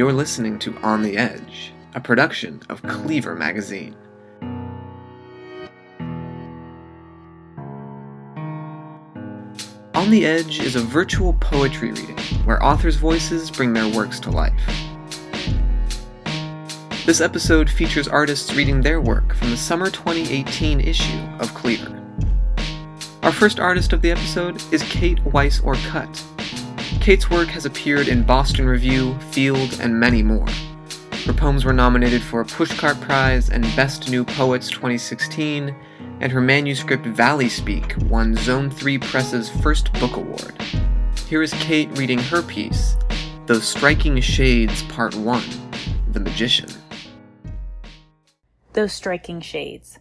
You're listening to On the Edge, a production of Cleaver Magazine. On the Edge is a virtual poetry reading where authors' voices bring their works to life. This episode features artists reading their work from the summer 2018 issue of Cleaver. Our first artist of the episode is Cait Weiss Orcutt. Cait's work has appeared in Boston Review, Field, and many more. Her poems were nominated for a Pushcart Prize and Best New Poets 2016, and her manuscript Valley Speak won Zone 3 Press's first book award. Here is Cait reading her piece, Those Striking Shades Part 1 The Magician. Those Striking Shades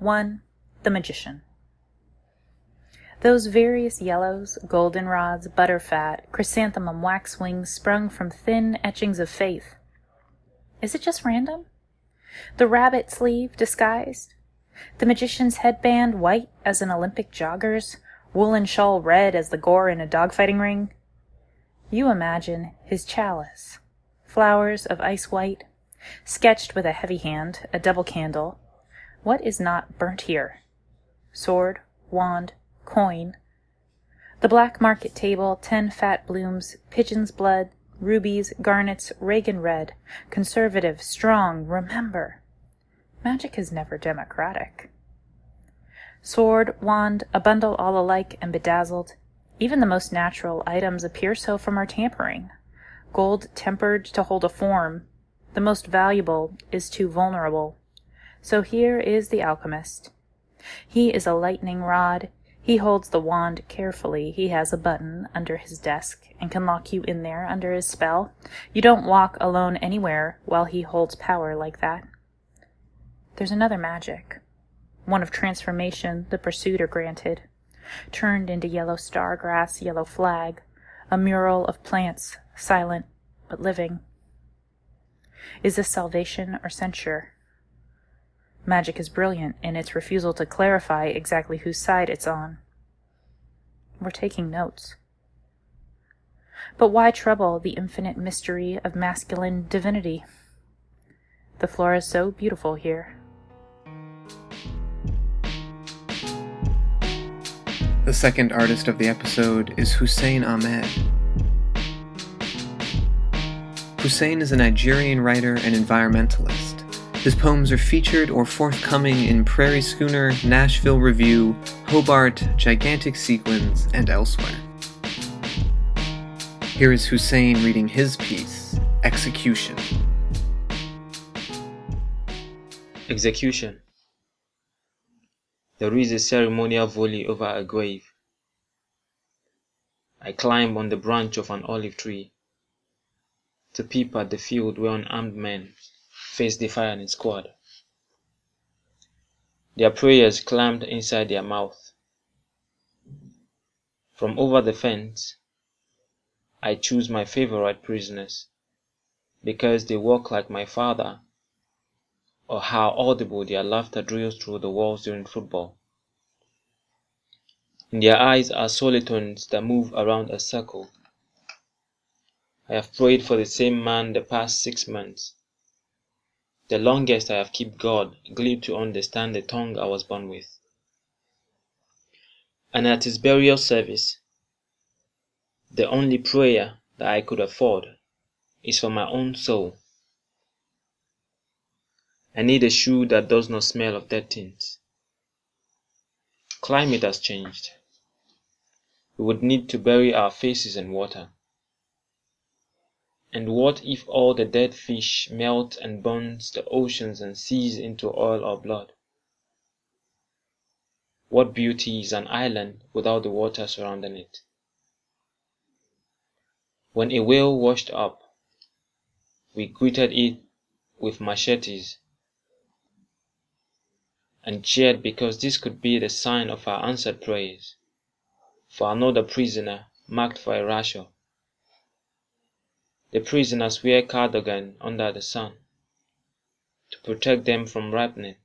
1. The Magician. Those various yellows, goldenrods, butterfat, chrysanthemum waxwings sprung from thin etchings of faith. Is it just random? The rabbit sleeve disguised? The magician's headband white as an Olympic jogger's, woolen shawl red as the gore in a dogfighting ring? You imagine his chalice, flowers of ice white, sketched with a heavy hand, a double candle. What is not burnt here? Sword, wand, coin. The black market table, ten fat blooms, pigeon's blood, rubies, garnets, Reagan red, conservative, strong, remember. Magic is never democratic. Sword, wand, a bundle all alike and bedazzled. Even the most natural items appear so from our tampering. Gold tempered to hold a form. The most valuable is too vulnerable. So here is the alchemist. He is a lightning rod. He holds the wand carefully. He has a button under his desk and can lock you in there under his spell. You don't walk alone anywhere while he holds power like that. There's another magic, one of transformation the pursued are granted, turned into yellow star grass, yellow flag, a mural of plants, silent but living. Is this salvation or censure? Magic is brilliant in its refusal to clarify exactly whose side it's on. We're taking notes. But why trouble the infinite mystery of masculine divinity? The floor is so beautiful here. The second artist of the episode is Hussain Ahmed. Hussain is a Nigerian writer and environmentalist. His poems are featured or forthcoming in Prairie Schooner, Nashville Review, Hobart, Gigantic Sequins, and elsewhere. Here is Hussain reading his piece, Execution. Execution. There is a ceremonial volley over a grave. I climb on the branch of an olive tree to peep at the field where unarmed men face the firing squad. Their prayers clammed inside their mouth. From over the fence, I choose my favorite prisoners because they walk like my father, or how audible their laughter drills through the walls during football. In their eyes are solitones that move around a circle. I have prayed for the same man the past six months the longest I have kept God, glib to understand the tongue I was born with. And at his burial service, the only prayer that I could afford is for my own soul. I need a shoe that does not smell of dead things. Climate has changed. We would need to bury our faces in water. And what if all the dead fish melt and burns the oceans and seas into oil or blood? What beauty is an island without the water surrounding it? When a whale washed up, we greeted it with machetes and cheered because this could be the sign of our answered prayers for another prisoner marked for a rasher. The prisoners wear cardigan under the sun to protect them from ripening.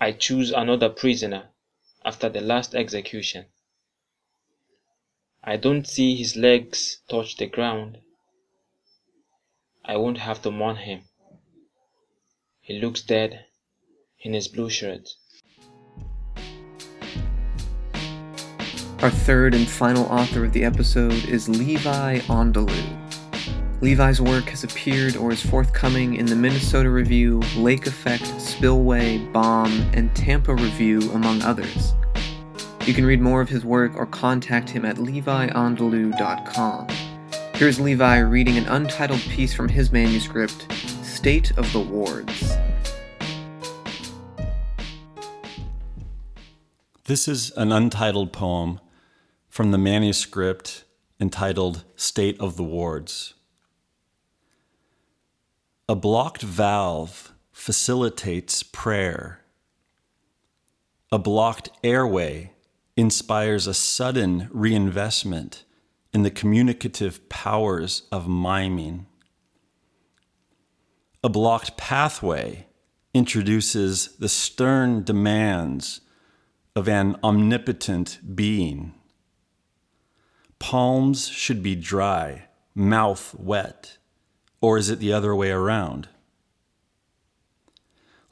I choose another prisoner after the last execution. I don't see his legs touch the ground, I won't have to mourn him. He looks dead in his blue shirt. Our third and final author of the episode is Levi Andalou. Levi's work has appeared or is forthcoming in the Minnesota Review, Lake Effect, Spillway, Bomb, and Tampa Review, among others. You can read more of his work or contact him at leviandalou.com. Here's Levi reading an untitled piece from his manuscript, State of the Wards. This is an untitled poem from the manuscript entitled State of the Wards. A blocked valve facilitates prayer. A blocked airway inspires a sudden reinvestment in the communicative powers of miming. A blocked pathway introduces the stern demands of an omnipotent being. Palms should be dry, mouth wet or is it the other way around?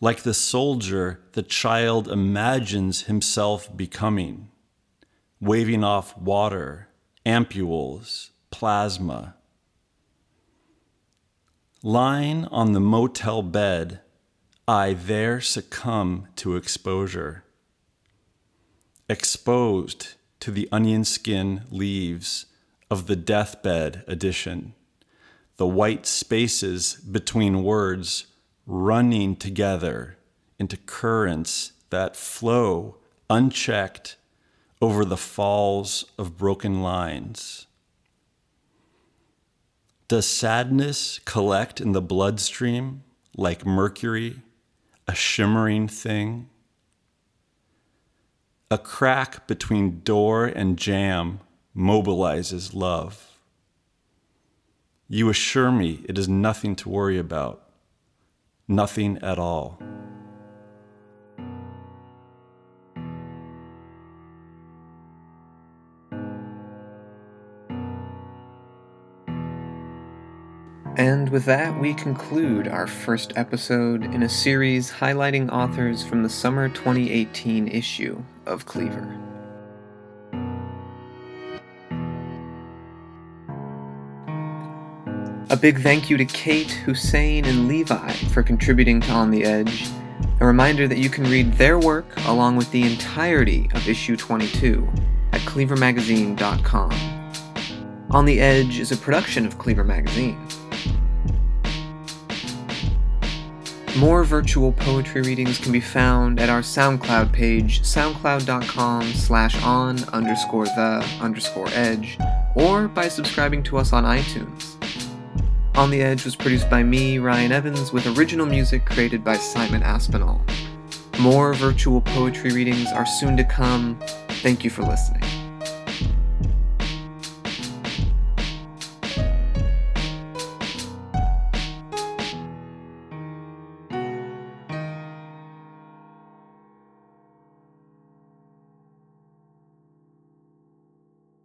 Like the soldier, the child imagines himself becoming, waving off water, ampules, plasma. Lying on the motel bed, I there succumb to exposure. Exposed to the onion skin leaves of the deathbed edition the white spaces between words running together into currents that flow unchecked over the falls of broken lines. Does sadness collect in the bloodstream like mercury, a shimmering thing? A crack between door and jamb mobilizes love. You assure me it is nothing to worry about, nothing at all. And with that, we conclude our first episode in a series highlighting authors from the summer 2018 issue of Cleaver. A big thank you to Cait, Hussain, and Levi for contributing to On the Edge. A reminder that you can read their work along with the entirety of issue 22 at cleavermagazine.com. On the Edge is a production of Cleaver Magazine. More virtual poetry readings can be found at our SoundCloud page, soundcloud.com slash on underscore the underscore edge, or by subscribing to us on iTunes. On the Edge was produced by me, Ryan Evans, with original music created by Simon Aspinall. More virtual poetry readings are soon to come. Thank you for listening.